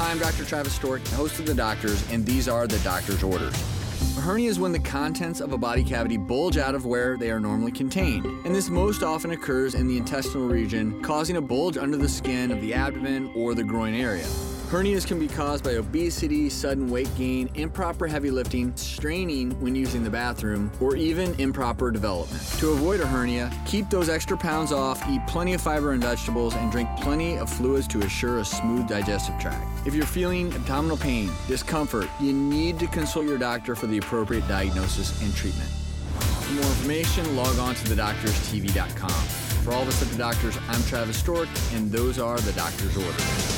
I'm Dr. Travis Stork, host of The Doctors, and these are the doctor's orders. A hernia is when the contents of a body cavity bulge out of where they are normally contained, and this most often occurs in the intestinal region, causing a bulge under the skin of the abdomen or the groin area. Hernias can be caused by obesity, sudden weight gain, improper heavy lifting, straining when using the bathroom, or even improper development. To avoid a hernia, keep those extra pounds off, eat plenty of fiber and vegetables, and drink plenty of fluids to assure a smooth digestive tract. If you're feeling abdominal pain, discomfort, you need to consult your doctor for the appropriate diagnosis and treatment. For more information, log on to thedoctorstv.com. For all of us at The Doctors, I'm Travis Stork, and those are The Doctor's Orders.